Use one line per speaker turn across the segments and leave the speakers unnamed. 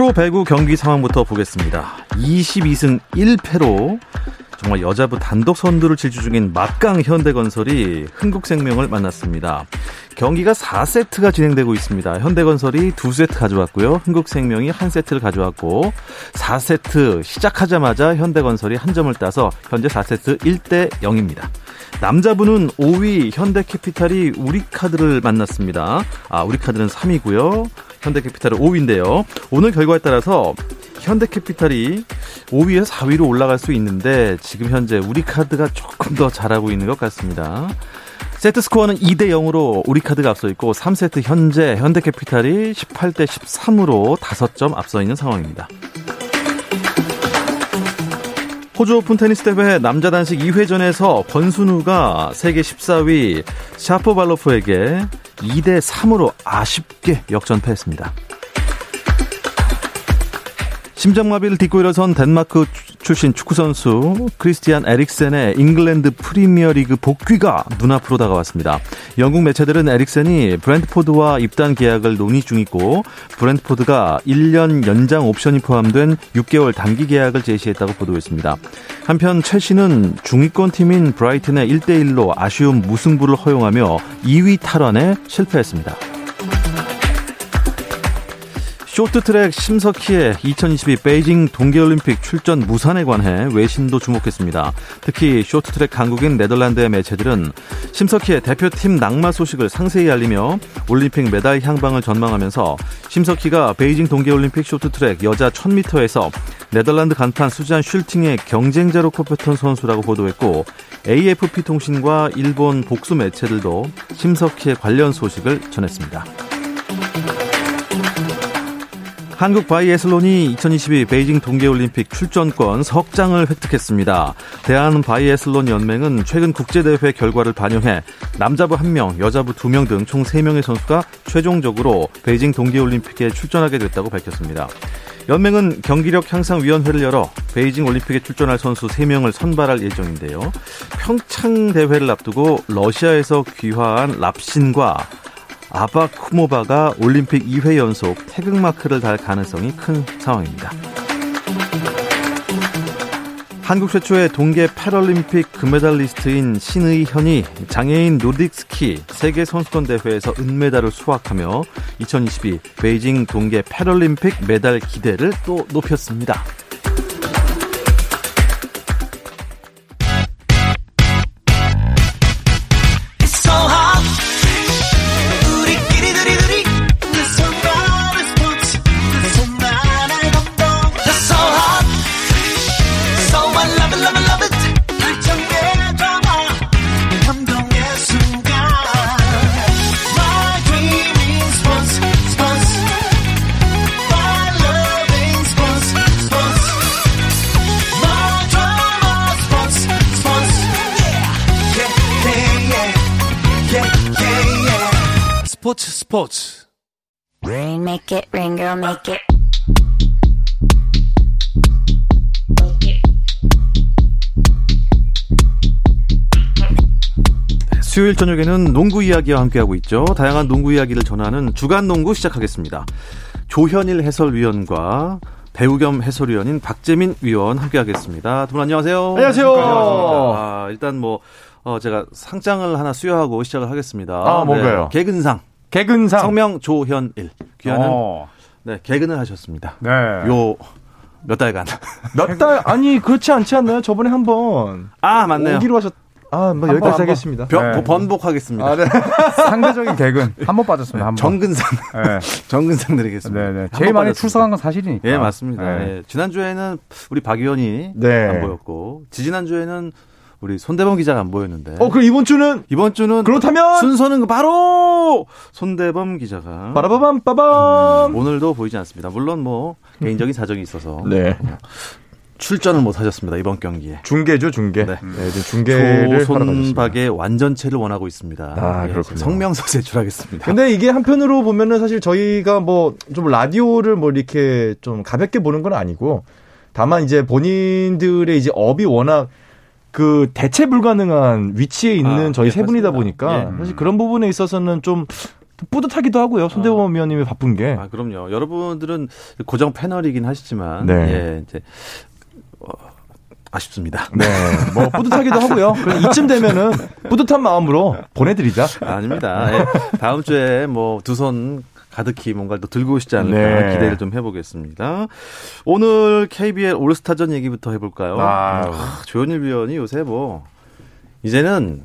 프로 배구 경기 상황부터 보겠습니다. 22승 1패로 정말 여자부 단독 선두를 질주 중인 막강 현대건설이 흥국생명을 만났습니다. 경기가 4세트가 진행되고 있습니다. 현대건설이 2세트 가져왔고요. 흥국생명이 1세트를 가져왔고 4세트 시작하자마자 현대건설이 한 점을 따서 현재 4세트 1대 0입니다. 남자분은 5위 현대캐피탈이 우리카드를 만났습니다. 아, 우리카드는 3위고요. 현대캐피탈은 5위인데요. 오늘 결과에 따라서 현대캐피탈이 5위에서 4위로 올라갈 수 있는데 지금 현재 우리카드가 조금 더 잘하고 있는 것 같습니다. 세트 스코어는 2대 0으로 우리카드가 앞서 있고 3세트 현재 현대캐피탈이 18대 13으로 5점 앞서 있는 상황입니다. 호주 오픈 테니스 대회 남자 단식 2회전에서 권순우가 세계 14위 샤포발로프에게 2대 3으로 아쉽게 역전패했습니다. 심장마비를 딛고 일어선 덴마크 출신 축구선수 크리스티안 에릭센의 잉글랜드 프리미어리그 복귀가 눈앞으로 다가왔습니다. 영국 매체들은 에릭센이 브랜트포드와 입단 계약을 논의 중이고 브랜트포드가 1년 연장 옵션이 포함된 6개월 단기 계약을 제시했다고 보도했습니다. 한편 첼시는 중위권 팀인 브라이튼의 1대1로 아쉬운 무승부를 허용하며 2위 탈환에 실패했습니다. 쇼트트랙 심석희의 2022 베이징 동계올림픽 출전 무산에 관해 외신도 주목했습니다. 특히 쇼트트랙 강국인 네덜란드의 매체들은 심석희의 대표팀 낙마 소식을 상세히 알리며 올림픽 메달 향방을 전망하면서 심석희가 베이징 동계올림픽 쇼트트랙 여자 1000m에서 네덜란드 간판 수잔 슐팅의 경쟁자로 꼽혔던 선수라고 보도했고 AFP 통신과 일본 복수 매체들도 심석희의 관련 소식을 전했습니다. 한국 바이애슬론이 2022 베이징 동계올림픽 출전권 석 장을 획득했습니다. 대한 바이애슬론 연맹은 최근 국제대회 결과를 반영해 남자부 1명, 여자부 2명 등 총 3명의 선수가 최종적으로 베이징 동계올림픽에 출전하게 됐다고 밝혔습니다. 연맹은 경기력 향상 위원회를 열어 베이징 올림픽에 출전할 선수 3명을 선발할 예정인데요. 평창 대회를 앞두고 러시아에서 귀화한 랍신과 아바 쿠모바가 올림픽 2회 연속 태극 마크를 달 가능성이 큰 상황입니다. 한국 최초의 동계 패럴림픽 금메달리스트인 신의현이 장애인 노딕스키 세계 선수권 대회에서 은메달을 수확하며 2022 베이징 동계 패럴림픽 메달 기대를 또 높였습니다. 수요일 저녁에는 농구 이야기와 함께하고 있죠. 다양한 농구 이야기를 전하는 주간 농구 시작하겠습니다. 조현일 해설위원과 배우 겸 해설위원인 박재민 위원 함께하겠습니다. 두 분 안녕하세요.
안녕하세요.
아, 일단 뭐 어, 제가 상장을 하나 수여하고 시작을 하겠습니다.
아, 뭔가요?
네, 개근상.
개근상.
성명 조현일. 귀하는 어. 네, 개근을 하셨습니다.
네.
요 몇 달간.
몇 달? 아니 그렇지 않지 않나요? 저번에 한 번.
아 맞네요.
어디로 하셨? 아, 뭐 여기까지 하겠습니다.
네. 번복하겠습니다. 아, 네.
상대적인 개근 한 번 빠졌습니다. 한 번.
정근상. 네. 정근상 드리겠습니다.
네 네. 제일 많이 출석한 건 사실이니까.
예, 맞습니다. 네. 네. 지난주에는 우리 박 의원이 네. 안 보였고 지지난주에는 우리 손대범 기자가 안 보였는데.
어, 그럼 이번 주는
이번 주는
그렇다면
순서는 바로 손대범 기자가
빠라바밤 빠밤.
음, 오늘도 보이지 않습니다. 물론 뭐 개인적인 사정이 있어서
네.
출전을 못 하셨습니다 이번 경기에.
중계죠, 중계.
네.
네, 이제 중계를.
조손박의 완전체를 원하고 있습니다.
아,
예,
그렇군요.
성명서 제출하겠습니다.
근데 이게 한편으로 보면은 사실 저희가 뭐 좀 라디오를 뭐 이렇게 좀 가볍게 보는 건 아니고 다만 이제 본인들의 이제 업이 워낙 그 대체 불가능한 위치에 있는
아,
저희
예,
세 분이다
맞습니다.
보니까
예.
사실 그런 부분에 있어서는 좀 뿌듯하기도 하고요. 손대범 위원님이 바쁜 게.
아, 그럼요. 여러분들은 고정 패널이긴 하시지만
네.
예, 이제 어, 아쉽습니다.
네, 뭐 뿌듯하기도 하고요. 이쯤 되면은 뿌듯한 마음으로 보내드리자.
아닙니다. 예. 다음 주에 뭐 두 손 가득히 뭔가를 또 들고 오시지 않을까
네.
기대를 좀 해보겠습니다. 오늘 KBL 올스타전 얘기부터 해볼까요?
아.
아, 조현일 위원이 요새 뭐 이제는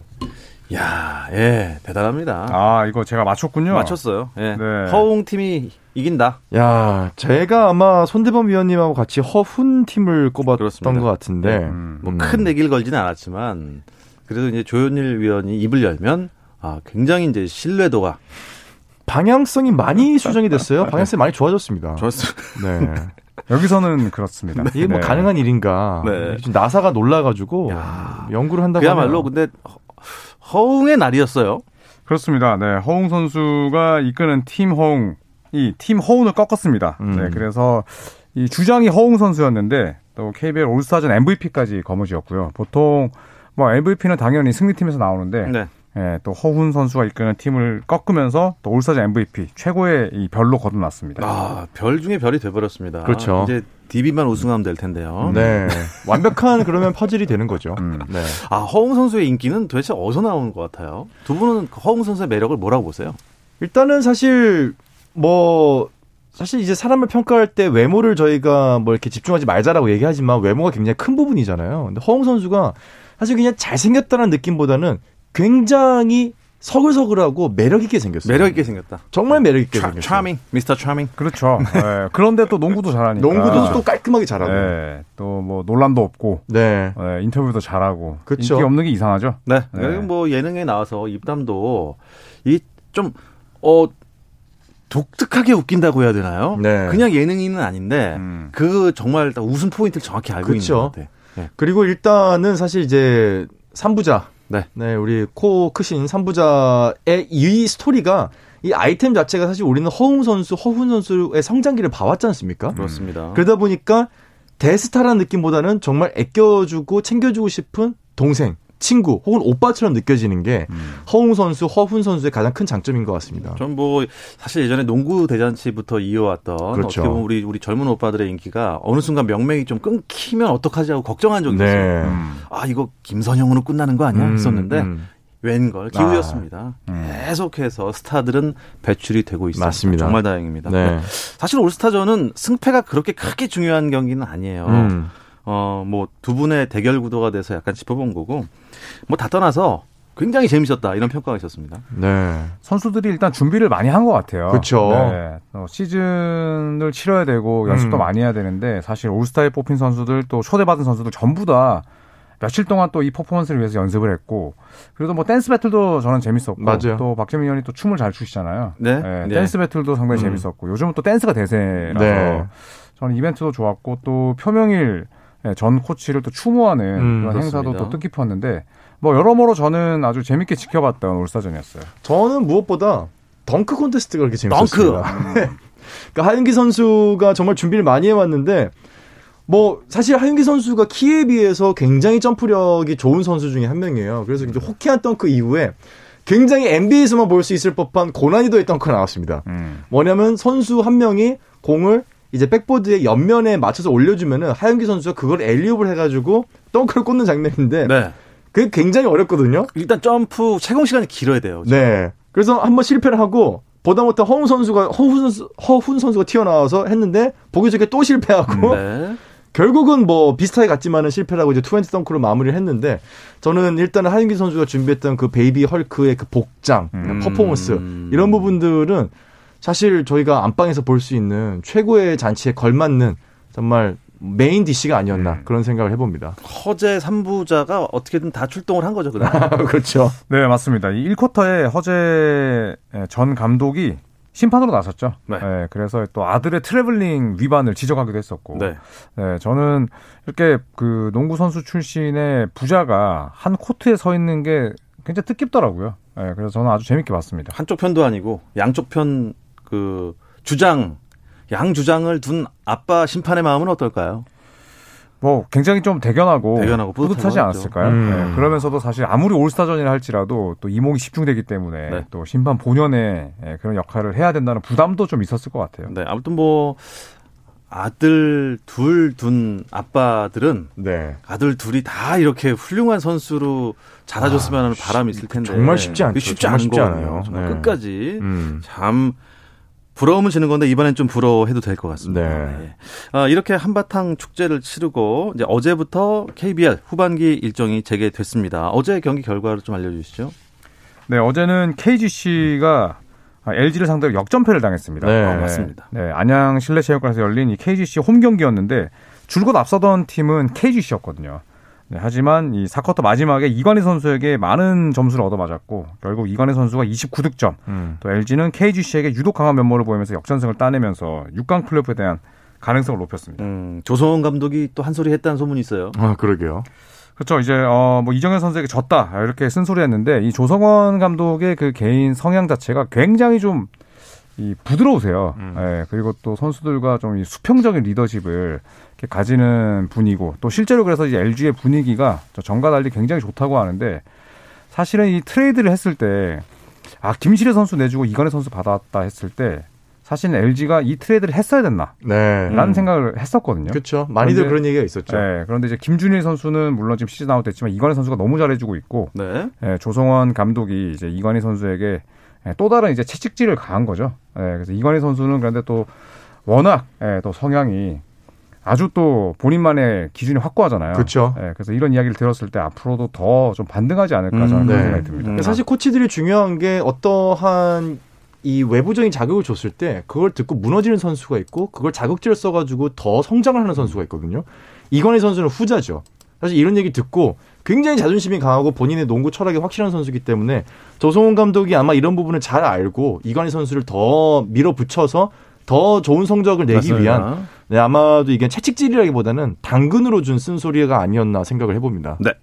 야, 예, 대단합니다.
아, 이거 제가 맞췄군요.
맞췄어요. 예.
네.
허웅 팀이 이긴다.
야, 제가 아마 손대범 위원님하고 같이 허훈 팀을 꼽았던
그렇습니다.
것 같은데.
음.
뭐큰 내기를 걸지는 않았지만 그래도 이제 조현일 위원이 입을 열면 아, 굉장히 이제 신뢰도가
방향성이 많이 수정이 됐어요. 방향성이 많이 좋아졌습니다.
좋았습니다.
네.
여기서는 그렇습니다.
이게 뭐
네.
가능한 일인가?
네.
지금 나사가 놀라가지고
야.
연구를 한다고
그야말로
하네요.
근데 허- 허웅의 날이었어요.
그렇습니다. 네, 허웅 선수가 이끄는 팀 허웅, 이팀 허웅을 꺾었습니다.
음.
네, 그래서 이 주장이 허웅 선수였는데 또 KBL 올스타전 MVP까지 거머쥐었고요. 보통 뭐 MVP는 당연히 승리팀에서 나오는데
네.
예, 또 허훈 선수가 이끄는 팀을 꺾으면서 또 올스타전 MVP 최고의 이 별로 거듭났습니다.
아, 별 중에 별이 돼버렸습니다.
그렇죠.
이제 DB만 우승하면 될 텐데요.
네. 완벽한 그러면 퍼즐이 되는 거죠.
음.
네.
아, 허웅 선수의 인기는 도대체 어디서 나오는 것 같아요? 두 분은 그 허웅 선수의 매력을 뭐라고 보세요?
일단은 사실 뭐 사실 이제 사람을 평가할 때 외모를 저희가 뭐 이렇게 집중하지 말자라고 얘기하지만 외모가 굉장히 큰 부분이잖아요. 근데 허웅 선수가 사실 그냥 잘생겼다는 느낌보다는 굉장히 서글서글하고 매력 있게 생겼어요.
매력 있게 생겼다.
정말 매력 있게
차,
생겼어요.
차밍, 미스터 차밍.
그렇죠. 예, 그런데 또 농구도 잘하니까.
농구도 또 깔끔하게 잘하고. 네.
예, 또뭐 논란도 없고 예, 인터뷰도 잘하고
그쵸.
인기 없는 게 이상하죠.
네.
네.
그리고 뭐 예능에 나와서 입담도 이 좀 어 독특하게 웃긴다고 해야 되나요?
네.
그냥 예능인은 아닌데
음.
그 정말 딱 웃음 포인트를 정확히 알고
그쵸.
있는 것 같아요. 네.
그리고 일단은 사실 이제 삼부자.
네.
우리 코 크신 삼부자의 이 스토리가 이 아이템 자체가 사실 우리는 허웅 선수, 허훈 선수의 성장기를 봐왔지 않습니까?
그렇습니다.
그러다 보니까 대스타라는 느낌보다는 정말 아껴주고 챙겨주고 싶은 동생, 친구 혹은 오빠처럼 느껴지는 게
음.
허웅 선수, 허훈 선수의 가장 큰 장점인 것 같습니다.
전 뭐 사실 예전에 농구 대잔치부터 이어왔던
그렇죠.
어떻게 보면 우리 우리 젊은 오빠들의 인기가 어느 순간 명맥이 좀 끊기면 어떡하지 하고 걱정한 적이 있어요.
네.
음.
아 이거 김선영으로 끝나는 거 아니야
음,
했었는데
음.
웬걸 기우였습니다.
음.
계속해서 스타들은 배출이 되고 있습니다.
맞습니다.
정말 다행입니다.
네.
사실 올스타전은 승패가 그렇게 크게 중요한 경기는 아니에요.
음.
어, 뭐 두 분의 대결 구도가 돼서 약간 짚어본 거고 뭐 다 떠나서 굉장히 재밌었다 이런 평가가 있었습니다.
네.
선수들이 일단 준비를 많이 한 것 같아요.
그쵸.
네. 어, 시즌을 치러야 되고 연습도
음.
많이 해야 되는데 사실 올스타에 뽑힌 선수들 또 초대받은 선수들 전부 다 며칠 동안 또 이 퍼포먼스를 위해서 연습을 했고 그래도 뭐 댄스 battle도 저는 재밌었고
맞아요.
또 박재민 위원이 또 춤을 잘 추시잖아요.
네.
네,
네.
댄스 battle도 상당히
음.
재밌었고 요즘은 또 댄스가 대세라서
네.
저는 이벤트도 좋았고 또 표명일 네, 전 코치를 또 추모하는
음,
그런 행사도
그렇습니다.
또 뜻깊었는데 뭐 여러모로 저는 아주 재밌게 지켜봤던 올스타전이었어요.
저는 무엇보다 덩크 콘테스트가 그렇게
덩크!
재밌었습니다. 그러니까 하윤기 선수가 정말 준비를 많이 해왔는데 뭐 사실 하윤기 선수가 키에 비해서 굉장히 점프력이 좋은 선수 중에 한 명이에요. 그래서 이제 호쾌한 덩크 이후에 굉장히 NBA에서만 볼 수 있을 법한 고난이도의 덩크가 나왔습니다.
음.
뭐냐면 선수 한 명이 공을 이제 백보드의 옆면에 맞춰서 올려주면은 하윤기 선수가 그걸 alley-oop을 해가지고 덩크를 꽂는 장면인데
네.
그게 굉장히 어렵거든요.
일단 점프 체공 시간이 길어야 돼요.
네. 그래서 한번 실패를 하고 보다 못한 허훈 선수가 허훈 선수 허훈 선수가 튀어나와서 했는데 보기 좋게 또 실패하고
네.
결국은 뭐 비슷하게 갔지만은 실패를 하고 이제 two hand 덩크로 마무리를 했는데 저는 일단은 하윤기 선수가 준비했던 그 Baby Hulk의 그 복장,
음.
퍼포먼스 이런 부분들은 사실 저희가 안방에서 볼 수 있는 최고의 잔치에 걸맞는 정말 main dish가 아니었나
음.
그런 생각을 해봅니다.
허재 3부자가 어떻게든 다 출동을 한 거죠, 그날.
그렇죠.
네, 맞습니다. 이 1쿼터에 허재 전 감독이 심판으로 나섰죠.
네.
네, 그래서 또 아들의 트래블링 위반을 지적하기도 했었고.
네.
네, 저는 이렇게 그 농구 선수 출신의 부자가 한 코트에 서 있는 게 굉장히 뜻깊더라고요. 네, 그래서 저는 아주 재밌게 봤습니다.
한쪽 편도 아니고 양쪽 편 그 주장 양 주장을 둔 아빠 심판의 마음은 어떨까요?
뭐 굉장히 좀 대견하고,
대견하고
뿌듯하지. 않았을까요?
음.
네, 그러면서도 사실 아무리 올스타전이라 할지라도 또 이목이 집중되기 때문에
네.
또 심판 본연의 예, 그런 역할을 해야 된다는 부담도 좀 있었을 것 같아요.
네, 아무튼 뭐 아들 둘 둔 아빠들은
네.
아들 둘이 다 이렇게 훌륭한 선수로 자라줬으면 하는 바람이 있을 텐데
정말 쉽지 않죠.
쉽지
정말
않은
쉽지
거거든요.
않아요.
정말
네.
끝까지
음.
참 부러우면 지는 건데 이번엔 좀 부러워해도 될 것 같습니다.
네.
예. 아, 이렇게 한바탕 축제를 치르고 이제 어제부터 KBL 후반기 일정이 재개됐습니다. 어제 경기 결과를 좀 알려주시죠.
네, 어제는 KGC가 LG를 상대로 역전패를 당했습니다.
네,
아, 맞습니다.
네, 안양 실내체육관에서 열린 이 KGC 홈 경기였는데 줄곧 앞서던 팀은 KGC였거든요. 네, 하지만 이 4쿼터 마지막에 이관희 선수에게 많은 점수를 얻어맞았고 결국 이관희 선수가 29득점,
음.
또 LG는 KGC에게 유독 강한 면모를 보이면서 역전승을 따내면서 6강 플레이오프에 대한 가능성을 높였습니다.
음, 조성원 감독이 또 한 소리 했다는 소문이 있어요.
아 그러게요.
그렇죠. 이제 어뭐 이정현 선수에게 졌다 이렇게 쓴소리했는데 이 조성원 감독의 그 개인 성향 자체가 굉장히 좀 이 부드러우세요.
음.
예, 그리고 또 선수들과 좀 이 수평적인 리더십을 가지는 분이고 또 실제로 그래서 이제 LG의 분위기가 저 전과 달리 굉장히 좋다고 하는데 사실은 이 트레이드를 했을 때 아 김시래 선수 내주고 이관희 선수 받았다 했을 때 사실은 LG가 이 트레이드를 했어야 됐나라는
네.
생각을 했었거든요.
그렇죠. 많이들
그런데-
그런 얘기가 있었죠.
네, 그런데 이제 김준일 선수는 물론 지금 시즌 아웃 됐지만 이관희 선수가 너무 잘해주고 있고
네.
예, 조성원 감독이 이제 이관희 선수에게 예, 또 다른 이제 채찍질을 가한 거죠. 예, 그래서 이관희 선수는 그런데 또 워낙 예, 또 성향이 아주 또 본인만의 기준이 확고하잖아요.
그렇죠.
예, 그래서 이런 이야기를 들었을 때 앞으로도 더 좀 반등하지 않을까 저는
음,
그런
네.
생각이 듭니다.
음.
사실 코치들이 중요한 게 어떠한 이 외부적인 자극을 줬을 때 그걸 듣고 무너지는 선수가 있고 그걸 자극제를 써가지고 더 성장을 하는 선수가 있거든요. 이관희 선수는 후자죠. 사실 이런 얘기 듣고 굉장히 자존심이 강하고 본인의 농구 철학이 확실한 선수이기 때문에 조성훈 감독이 아마 이런 부분을 잘 알고 이관희 선수를 더 밀어붙여서 더 좋은 성적을 내기
맞습니다.
위한 네, 아마도 이게 채찍질이라기보다는 당근으로 준 쓴소리가 아니었나 생각을 해봅니다.
네.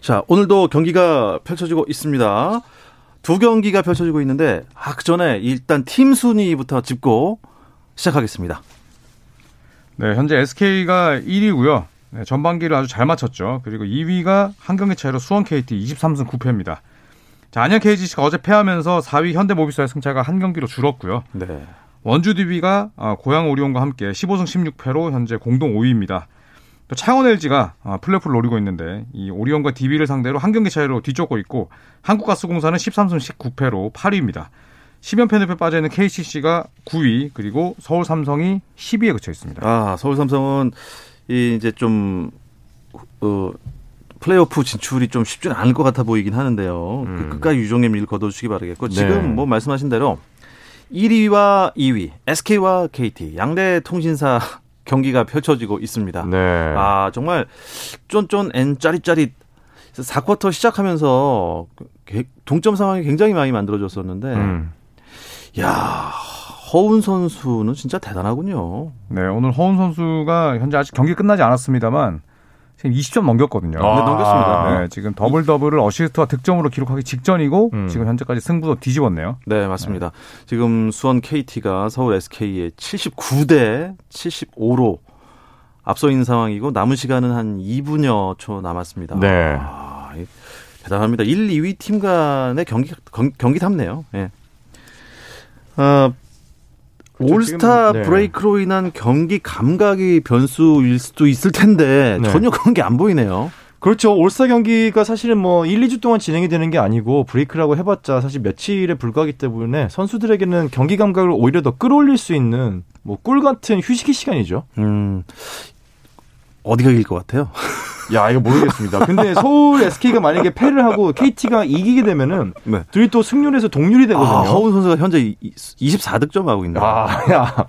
자, 오늘도 경기가 펼쳐지고 있습니다. 두 경기가 펼쳐지고 있는데, 아, 그 전에 일단 팀 순위부터 짚고 시작하겠습니다.
네, 현재 SK가 1위고요. 네, 전반기를 아주 잘 마쳤죠. 그리고 2위가 한 경기 차이로 수원 KT 23승 9패입니다. 자, 안양 KGC가 어제 패하면서 4위 현대모비스와의 승차가 한 경기로 줄었고요.
네.
원주 DB가 아, 고양 오리온과 함께 15승 16패로 현재 공동 5위입니다. 또 창원 LG가 아, 플레이오프를 노리고 있는데 이 오리온과 DB를 상대로 한 경기 차이로 뒤쫓고 있고 한국가스공사는 13승 19패로 8위입니다. 10연패 늪에 빠져 있는 KCC가 9위 그리고 서울 삼성이 10위에 그쳐 있습니다.
아, 서울 삼성은 이 이제 좀, 어, 플레이오프 진출이 좀 쉽지는 않을 것 같아 보이긴 하는데요. 그
음.
끝까지 유종의 미를 거둬주시기 바라겠고,
네.
지금 뭐 말씀하신 대로 1위와 2위, SK와 KT, 양대 통신사 경기가 펼쳐지고 있습니다.
네.
아, 정말 쫀쫀 and 짜릿짜릿 4쿼터 시작하면서 게- 동점 상황이 굉장히 많이 만들어졌었는데,
음.
야 허훈 선수는 진짜 대단하군요.
네, 오늘 허훈 선수가 현재 아직 경기 끝나지 않았습니다만 지금 20점 넘겼거든요.
아.
네, 넘겼습니다.
네, 지금 double double을 어시스트와 득점으로 기록하기 직전이고
음.
지금 현재까지 승부도 뒤집었네요.
네, 맞습니다. 지금 수원 KT가 서울 SK에 79대 75로 앞서 있는 상황이고 남은 시간은 한 2분여 초 남았습니다.
네.
아, 이- 대단합니다. 1, 2위 팀 간의 경기 경, 경기답네요. 예. 어. 올스타
지금, 네.
브레이크로 인한 경기 감각이 변수일 수도 있을 텐데
네.
전혀 그런 게 안 보이네요.
그렇죠. 올스타 경기가 사실은 뭐 1, 2주 동안 진행이 되는 게 아니고 브레이크라고 해봤자 사실 며칠에 불과하기 때문에 선수들에게는 경기 감각을 오히려 더 끌어올릴 수 있는 뭐 꿀 같은 휴식의 시간이죠.
음, 어디가 이길 것 같아요?
야 이거 모르겠습니다. 근데 서울 SK가 만약에 패를 하고 KT가 이기게 되면은
네.
둘이 또 승률에서 동률이 되거든요.
아, 허운 선수가 현재 24득점 하고 있네요.
아, 야.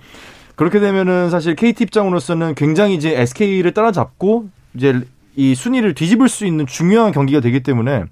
그렇게 되면은 사실 KT 입장으로서는 굉장히 이제 SK를 따라잡고 이제 이 순위를 뒤집을 수 있는 중요한 경기가 되기 때문에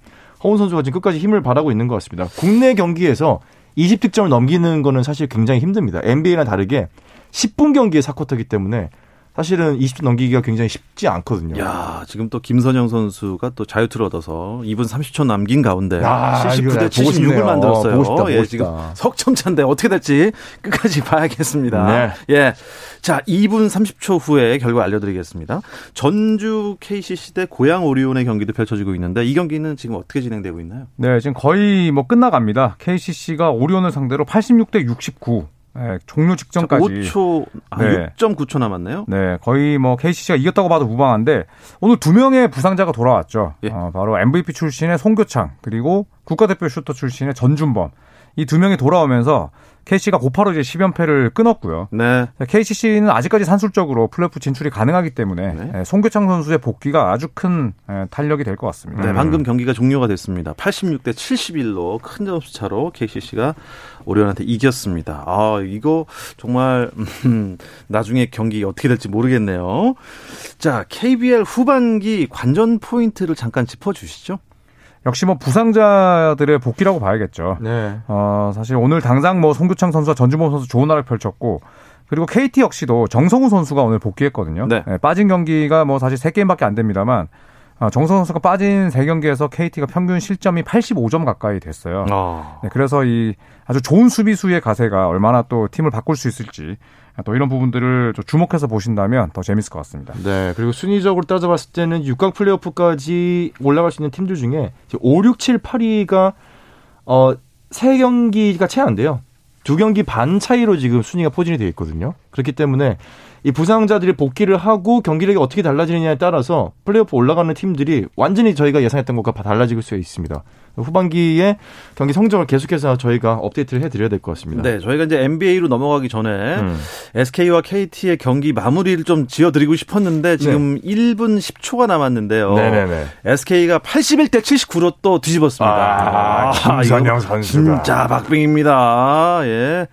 허훈 선수가 지금 끝까지 힘을 발하고 있는 것 같습니다. 국내 경기에서 20득점을 넘기는 거는 사실 굉장히 힘듭니다. NBA랑 다르게 10분 경기의 사쿼터이기 때문에 사실은 20분 넘기기가 굉장히 쉽지 않거든요.
야, 지금 또 김선영 선수가 또 자유투를 얻어서 2분 30초 남긴 가운데
야,
79대 76을 만들었어요.
어, 보고 싶다, 보고
예. 지금 석점 차인데 어떻게 될지 끝까지 봐야겠습니다.
네.
예. 자, 2분 30초 후에 결과 알려드리겠습니다. 전주 KCC 대 고양 오리온의 경기도 펼쳐지고 있는데 이 경기는 지금 어떻게 진행되고 있나요?
네, 지금 거의 뭐 끝나갑니다. KCC가 오리온을 상대로 86대 69. 네, 종료 직전까지
5초, 아,
네.
6.9초 남았네요.
네, 거의 뭐 KCC가 이겼다고 봐도 무방한데 오늘 두 명의 부상자가 돌아왔죠.
예.
어, 바로 MVP 출신의 송교창 그리고 국가대표 슈터 출신의 전준범 이 두 명이 돌아오면서 KC가 곧바로 이제 10연패를 끊었고요.
네.
KCC는 아직까지 산술적으로 플레이오프 진출이 가능하기 때문에
네.
예, 송교창 선수의 복귀가 아주 큰 예, 탄력이 될 것 같습니다.
네, 방금 경기가 종료가 됐습니다. 86대 71로 큰 점수 차로 KCC가 오리온한테 이겼습니다. 아, 이거 정말 음, 나중에 경기 어떻게 될지 모르겠네요. 자, KBL 후반기 관전 포인트를 잠깐 짚어 주시죠.
역시 뭐 부상자들의 복귀라고 봐야겠죠.
네.
어, 사실 오늘 당장 뭐 송교창 선수와 전주범 선수 좋은 날을 펼쳤고 그리고 KT 역시도 정성우 선수가 오늘 복귀했거든요.
네.
예, 빠진 경기가 뭐 사실 3게임밖에 안 됩니다만 어, 정성우 선수가 빠진 3경기에서 KT가 평균 실점이 85점 가까이 됐어요.
아.
네, 그래서 이 아주 좋은 수비수의 가세가 얼마나 또 팀을 바꿀 수 있을지 또 이런 부분들을 좀 주목해서 보신다면 더 재밌을 것 같습니다.
네. 그리고 순위적으로 따져봤을 때는 6강 플레이오프까지 올라갈 수 있는 팀들 중에 5, 6, 7, 8위가 어, 3경기가 채 안 돼요. 두 경기 반 차이로 지금 순위가 포진이 되어 있거든요. 그렇기 때문에 이 부상자들이 복귀를 하고 경기력이 어떻게 달라지느냐에 따라서 플레이오프 올라가는 팀들이 완전히 저희가 예상했던 것과 다 달라질 수 있습니다. 후반기에 경기 성적을 계속해서 저희가 업데이트를 해드려야 될 것 같습니다.
네, 저희가 이제 NBA로 넘어가기 전에
음.
SK와 KT의 경기 마무리를 좀 지어드리고 싶었는데 지금 1분 10초가 남았는데요.
네. 네네네.
SK가 81대 79로 또 뒤집었습니다.
아, 김선영
이거
선수가.
진짜 박빙입니다. 예.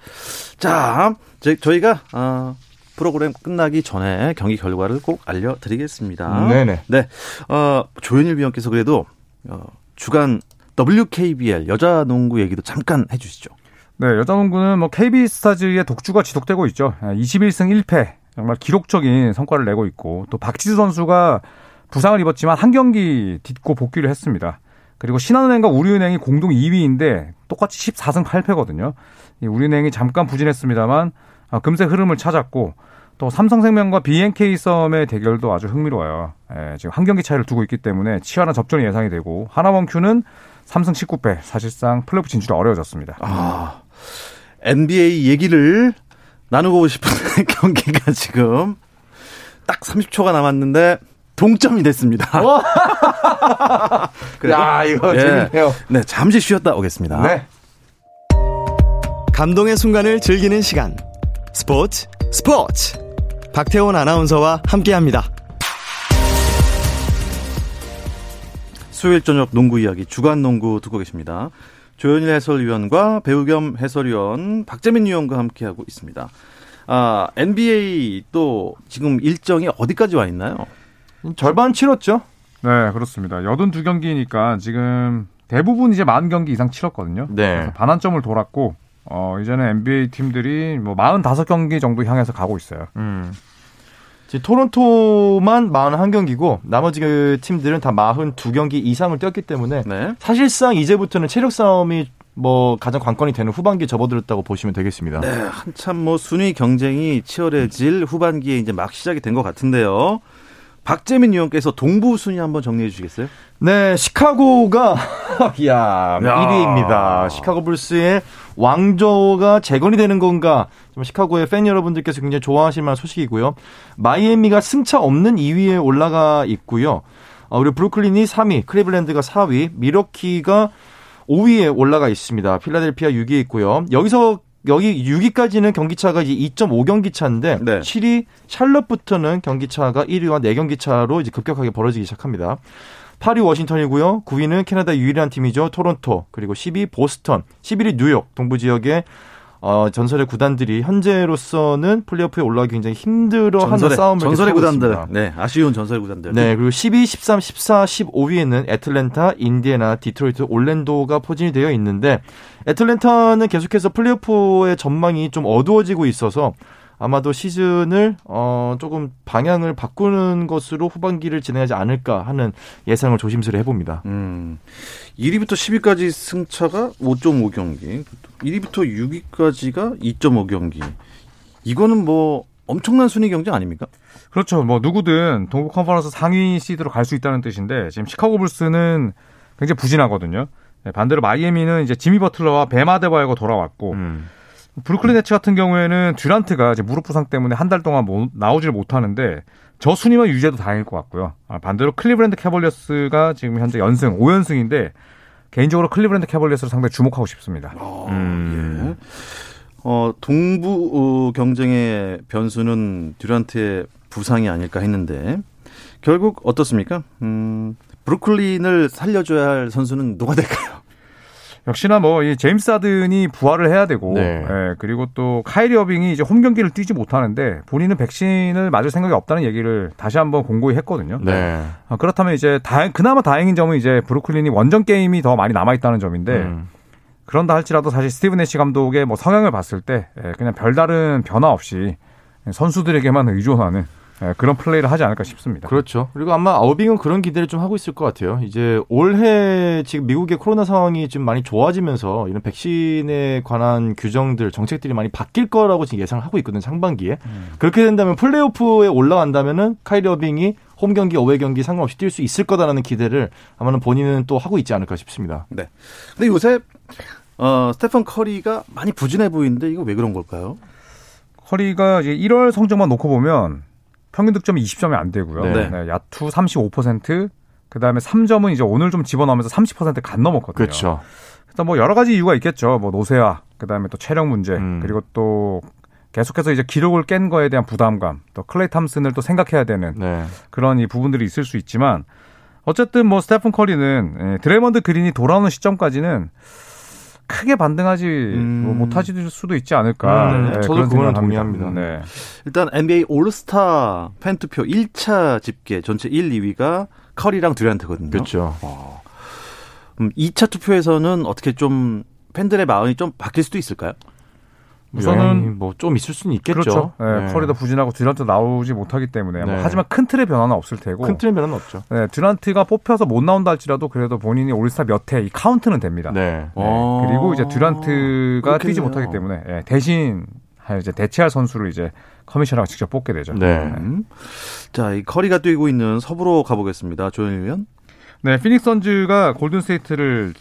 자, 저, 저희가 어, 프로그램 끝나기 전에 경기 결과를 꼭 알려드리겠습니다.
네네.
네. 어, 조현일 위원께서 그래도 어, 주간 WKBL 여자 농구 얘기도 잠깐 해주시죠.
네, 여자 농구는 뭐 KB 스타즈의 독주가 지속되고 있죠. 21승 1패. 정말 기록적인 성과를 내고 있고 또 박지수 선수가 부상을 입었지만 한 경기 딛고 복귀를 했습니다. 그리고 신한은행과 우리은행이 공동 2위인데 똑같이 14승 8패거든요. 우리은행이 잠깐 부진했습니다만 아, 금세 흐름을 찾았고 또 삼성생명과 BNK 썸의 대결도 아주 흥미로워요. 예, 지금 한 경기 차이를 두고 있기 때문에 치열한 접전이 예상이 되고 하나원큐는 3승 19패 사실상 플레이오프 진출이 어려워졌습니다.
아, NBA 얘기를 나누고 싶은 경기가 지금 딱 30초가 남았는데 동점이 됐습니다. 그래도-
야, 이거
예.
재밌네요.
네, 잠시 쉬었다 오겠습니다.
네.
감동의 순간을 즐기는 시간. 스포츠, 스포츠. 박태원 아나운서와 함께합니다.
수요일 저녁 농구 이야기 주간 농구 듣고 계십니다. 조현일 해설위원과 배우 겸 해설위원 박재민 위원과 함께하고 있습니다. 아, NBA 또 지금 일정이 어디까지 와 있나요?
절반 치렀죠?
네, 그렇습니다. 82경기니까 지금 대부분 이제 만 경기 이상 치렀거든요.
네.
그래서 반환점을 돌았고 어, 이제는 NBA 팀들이 뭐 45경기 정도 향해서 가고 있어요.
음. 지금 토론토만 41경기고 나머지 그 팀들은 다 42경기 이상을 뛰었기 때문에
네.
사실상 이제부터는 체력 싸움이 뭐 가장 관건이 되는 후반기에 접어들었다고 보시면 되겠습니다.
네, 한참 뭐 순위 경쟁이 치열해질 후반기에 이제 막 시작이 된 것 같은데요. 박재민 위원께서 동부 순위 한번 정리해 주시겠어요?
네, 시카고가 야,
야.
1위입니다. 시카고 불스의 왕조가 재건이 되는 건가? 좀 시카고의 팬 여러분들께서 굉장히 좋아하실 만한 소식이고요. 마이애미가 승차 없는 2위에 올라가 있고요. 어, 그리고 브루클린이 3위, 크리블랜드가 4위, 미러키가 5위에 올라가 있습니다. 필라델피아 6위에 있고요. 여기서 여기 6위까지는 경기차가 이제 2.5경기 차인데
네.
7위 샬럿부터는 경기차가 1위와 4경기 차로 이제 급격하게 벌어지기 시작합니다. 8위 워싱턴이고요. 9위는 캐나다 유일한 팀이죠. 토론토. 그리고 10위 보스턴. 11위 뉴욕. 동부 지역의 어, 전설의 구단들이 현재로서는 플레이오프에 올라가기 굉장히 힘들어하는
전설의,
싸움을
전설의 구단들.
있습니다.
네, 아쉬운 전설의 구단들.
네, 그리고 12, 13, 14, 15위에는 애틀랜타, 인디애나, 디트로이트, 올랜도가 포진이 되어 있는데 애틀랜타는 계속해서 플레이오프의 전망이 좀 어두워지고 있어서 아마도 시즌을 어 조금 방향을 바꾸는 것으로 후반기를 진행하지 않을까 하는 예상을 조심스레 해봅니다.
음, 1위부터 10위까지 승차가 5.5경기, 1위부터 6위까지가 2.5경기. 이거는 뭐 엄청난 순위 경쟁 아닙니까?
그렇죠. 뭐 누구든 동부 컨퍼런스 상위 시드로 갈 수 있다는 뜻인데 지금 시카고 불스는 굉장히 부진하거든요. 네, 반대로 마이애미는 이제 지미 버틀러와 베마데바이가 돌아왔고
음.
브루클린 네츠 같은 경우에는 듀란트가 이제 무릎 부상 때문에 한 달 동안 못, 나오질 못하는데 저 순위만 유지해도 다행일 것 같고요. 아, 반대로 클리브랜드 캐벌리어스가 지금 현재 연승 5연승인데 개인적으로 클리브랜드 캐벌리어스를 상당히 주목하고 싶습니다.
음.
예. 어, 동부 어, 경쟁의 변수는 듀란트의 부상이 아닐까 했는데 결국 어떻습니까? 음, 브루클린을 살려줘야 할 선수는 누가 될까요?
역시나 뭐 이 제임스 하든이 부활을 해야 되고
네.
예, 그리고 또 카이리 어빙이 이제 홈 경기를 뛰지 못하는데 본인은 백신을 맞을 생각이 없다는 얘기를 다시 한번 공고히 했거든요.
네.
아, 그렇다면 이제 다행 그나마 다행인 점은 이제 브루클린이 원정 게임이 더 많이 남아 있다는 점인데
음.
그런다 할지라도 사실 스티븐 애쉬 감독의 뭐 성향을 봤을 때 예, 그냥 별다른 변화 없이 선수들에게만 의존하는 예, 그런 플레이를 하지 않을까 싶습니다.
그렇죠. 그리고 아마 아우빙은 그런 기대를 좀 하고 있을 것 같아요. 이제 올해 지금 미국의 코로나 상황이 좀 많이 좋아지면서 이런 백신에 관한 규정들, 정책들이 많이 바뀔 거라고 지금 예상을 하고 있거든요. 상반기에. 그렇게 된다면 플레이오프에 올라간다면은 카이리 어빙이 홈 경기, 어웨이 경기 상관없이 뛸 수 있을 거다라는 기대를 아마는 본인은 또 하고 있지 않을까 싶습니다.
네. 근데 요새 어, 스테판 커리가 많이 부진해 보이는데 이거 왜 그런 걸까요?
커리가 이제 1월 성적만 놓고 보면 평균 득점이 20점이 안 되고요.
네.
네, 야투 35%, 그다음에 3점은 이제 오늘 좀 집어넣으면서 30%가 넘었거든요.
그렇죠.
일단 뭐 여러 가지 이유가 있겠죠. 뭐 노쇠화, 그다음에 또 체력 문제,
음.
그리고 또 계속해서 이제 기록을 깬 거에 대한 부담감, 또 클레이 탐슨을 또 생각해야 되는
네.
그런 이 부분들이 있을 수 있지만 어쨌든 뭐 스테픈 커리는 예, 드레먼드 그린이 돌아오는 시점까지는 크게 반등하지
음.
뭐 못하실 수도 있지 않을까.
음,
예,
저도
그런
그거는. 동의합니다.
네.
일단 NBA 올스타 팬 투표 1차 집계 전체 1, 2위가 커리랑 듀란트거든요.
그렇죠.
음, 2차 투표에서는 어떻게 좀 팬들의 마음이 좀 바뀔 수도 있을까요?
우선은
뭐 좀 있을 수는 있겠죠.
그렇죠. 예,
네.
커리도 부진하고 듀란트 나오지 못하기 때문에 뭐
네.
하지만 큰 틀의 변화는 없을 테고.
큰 틀의 변화는 없죠.
네, 듀란트가 뽑혀서 못 나온다 할지라도 그래도 본인이 올스타 몇 회 이 카운트는 됩니다.
네.
어.
네, 그리고 이제 듀란트가 뛰지
그렇겠네요.
못하기 때문에 예, 대신 이제 대체할 선수를 이제 커미셔너가 직접 뽑게 되죠.
네.
음. 자, 이 커리가 뛰고 있는 서부로 가보겠습니다. 조현일 위원.
네, 피닉스 선즈가 골든 스테이트를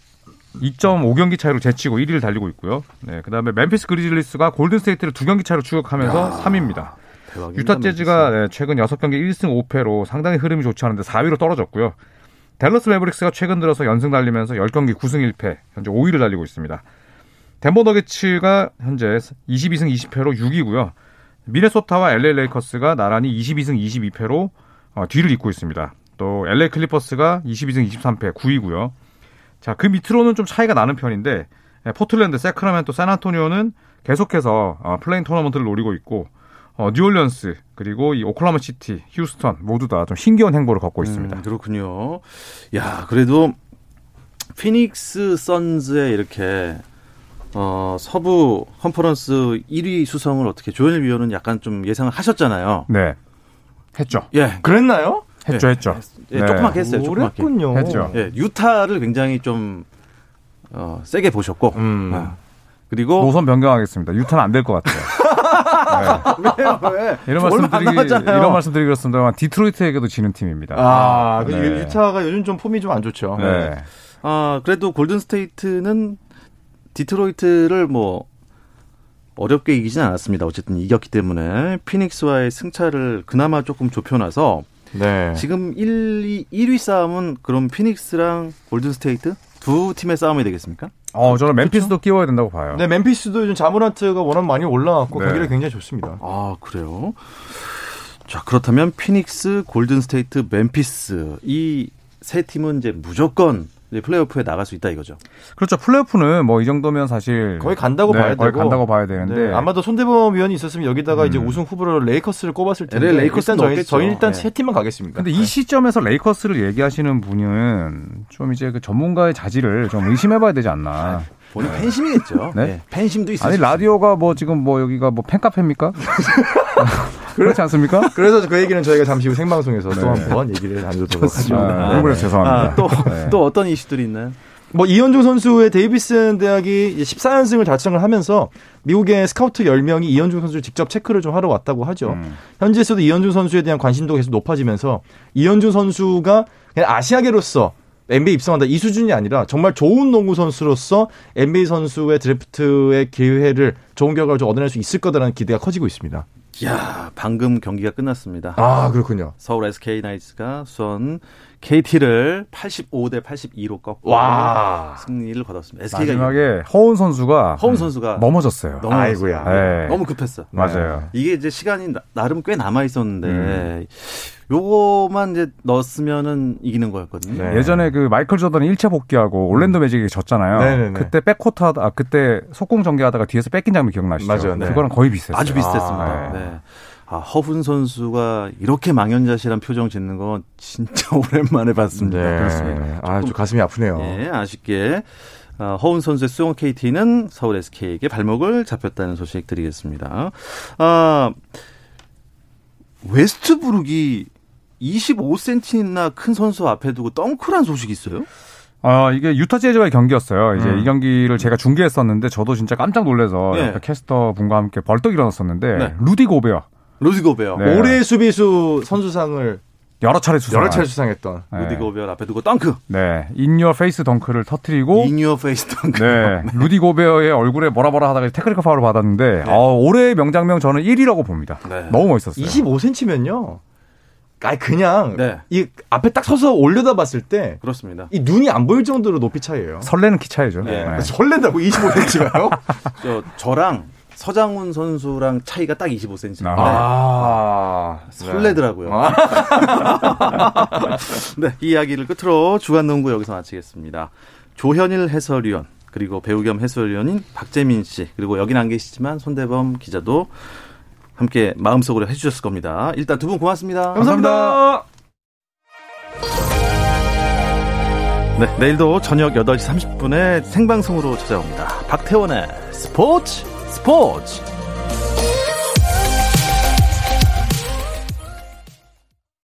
2.5경기 차이로 제치고 1위를 달리고 있고요. 네, 그다음에 멤피스 그리즐리스가 골든 스테이트를 두 경기 차이로 추격하면서 3위입니다.
대박입니다.
유타 재즈가 네, 최근 6경기 1승 5패로 상당히 흐름이 좋지 않은데 4위로 떨어졌고요. 댈러스 매브릭스가 최근 들어서 연승 달리면서 10경기 9승 1패, 현재 5위를 달리고 있습니다. 덴버 너게츠가 현재 22승 20패로 6위고요. 미네소타와 LA 레이커스가 나란히 22승 22패로 어, 뒤를 잇고 있습니다. 또 LA 클리퍼스가 22승 23패 9위고요. 자, 그 밑으로는 좀 차이가 나는 편인데 예, 포틀랜드, 새크라멘토, 샌안토니오는 계속해서 어, play-in 토너먼트를 노리고 있고 어, 뉴올리언스 그리고 이 오클라호마 시티, 휴스턴 모두 다 좀 힘겨운 행보를 걷고 있습니다.
음, 그렇군요. 야, 그래도 피닉스 선즈의 이렇게 어, 서부 컨퍼런스 1위 수성을 어떻게 조현일 위원은 약간 좀 예상을 하셨잖아요.
네, 했죠,
예,
그랬나요?
했죠, 했죠.
예
네.
조그맣게 했어요. 조그맣게.
그랬군요.
했죠.
예, 유타를 굉장히 좀 어, 세게 보셨고,
음.
아, 그리고
노선 변경하겠습니다. 유타는 안 될 것 같아요. 네.
왜요? 왜?
이런 말씀드리기. 이런 말씀드리겠습니다만 디트로이트에게도 지는 팀입니다.
아, 그
네.
유타가 요즘 좀 폼이 좀 안 좋죠.
네.
아, 그래도 골든 스테이트는 디트로이트를 뭐 어렵게 이기진 않았습니다. 어쨌든 이겼기 때문에 피닉스와의 승차를 그나마 조금 좁혀놔서
네.
지금 1, 2, 1위 싸움은 그럼 피닉스랑 골든 스테이트 두 팀의 싸움이 되겠습니까?
어, 저는 멤피스도 끼워야 된다고 봐요.
네, 멤피스도 요즘 자 모란트가 워낙 많이 올라왔고
네.
경기를 굉장히 좋습니다.
아, 그래요? 자, 그렇다면 피닉스, 골든 스테이트, 멤피스 이 세 팀은 이제 무조건 플레이오프에 나갈 수 있다 이거죠.
그렇죠. 플레이오프는 뭐 이 정도면 사실
거의 간다고
네,
봐야
거의
되고
간다고 봐야 되는데
네, 아마도 손대범 위원이 있었으면 여기다가 이제
음.
우승 후보로 레이커스를 꼽았을 텐데
LA 레이커스는
일단 저희. 저희 일단
네.
세 팀만 가겠습니다.
근데 이 시점에서 레이커스를 얘기하시는 분은 좀 이제 그 전문가의 자질을 좀 의심해봐야 되지 않나.
본인 팬심이겠죠.
네?
네. 팬심도 있어요.
아니 라디오가 뭐 지금 뭐 여기가 뭐 팬카페입니까? 그렇지 않습니까?
그래서 그 얘기는 저희가 잠시 후 생방송에서 또
네.
한번 얘기를 나누도록 하죠.
아,
네.
죄송합니다.
아, 또,
네.
또 어떤 이슈들이 있나요?
뭐 이현중 선수의 데이비슨 대학이 14연승을 달성을 하면서 미국의 스카우트 10명이 이현중 선수를 직접 체크를 좀 하러 왔다고 하죠.
음.
현지에서도 이현중 선수에 대한 관심도가 계속 높아지면서 이현중 선수가 그냥 아시아계로서 NBA 입성한다 이 수준이 아니라 정말 좋은 농구 선수로서 NBA 선수의 드래프트의 기회를 좋은 결과를 좀 얻어낼 수 있을 거다라는 기대가 커지고 있습니다.
야 방금 경기가 끝났습니다.
아 그렇군요.
서울 SK 나이츠가 수원 KT를 85대 82로 꺾고
와.
승리를 거뒀습니다. SK가
마지막에 허운 선수가
허운 선수가
넘어졌어요.
너무
아이고야.
네.
너무 급했어.
맞아요.
이게 이제 시간이 나, 나름 꽤 남아 있었는데
음.
요거만 이제 넣었으면은 이기는 거였거든요.
네.
예전에 그 마이클 조던이 1차 복귀하고 올랜도 매직이 졌잖아요.
네네네.
그때 백코트 하다 아, 그때 속공 전개하다가 뒤에서 뺏긴 장면 기억나시죠?
맞아요, 네.
그거랑 거의 비슷했어요.
아주 비슷했습니다.
아,
네. 아, 허훈 선수가 이렇게 망연자실한 표정 짓는 건 진짜 오랜만에 봤습니다.
네. 아주 가슴이 아프네요.
예, 아쉽게 어, 허훈 선수의 수원 KT는 서울 SK에게 발목을 잡혔다는 소식 드리겠습니다. 아, 웨스트브룩이 25cm나 큰 선수 앞에 두고 덩크란 소식이 있어요?
아, 이게 유타 재즈와의 경기였어요. 이제
음.
이 경기를 제가 중계했었는데 저도 진짜 깜짝 놀라서
네.
캐스터 분과 함께 벌떡 일어났었는데
네.
루디 고베어
루디 고베어.
네.
올해 수비수 선수상을
여러 차례 수상.
여러 차례 수상했던
루디 고베어 앞에 두고 덩크.
네, in your face 덩크를 터트리고
in your face 덩크.
네, 루디 고베어의 얼굴에 뭐라 뭐라 하다가 테크니컬 파울을 받았는데
네.
어, 올해의 명장면 저는 1위라고 봅니다.
네.
너무 멋있었어요.
25cm면요. 아 그냥
네.
이 앞에 딱 서서 올려다 봤을 때이
그렇습니다.
눈이 안 보일 정도로 높이 차이예요.
설레는 키 차이죠.
네.
네.
설렌다고 25cm가요?
저 저랑 서장훈 선수랑 차이가 딱 25cm.
아.
아
설레더라고요. 네, 이 이야기를 끝으로 주간 농구 여기서 마치겠습니다. 조현일 해설위원 그리고 배우 겸 해설위원인 박재민 씨 그리고 여긴 안 계시지만 손대범 기자도 함께 마음속으로 해주셨을 겁니다. 일단 두 분 고맙습니다.
감사합니다.
네, 내일도 저녁 8시 30분에 생방송으로 찾아옵니다. 박태원의 스포츠 스포츠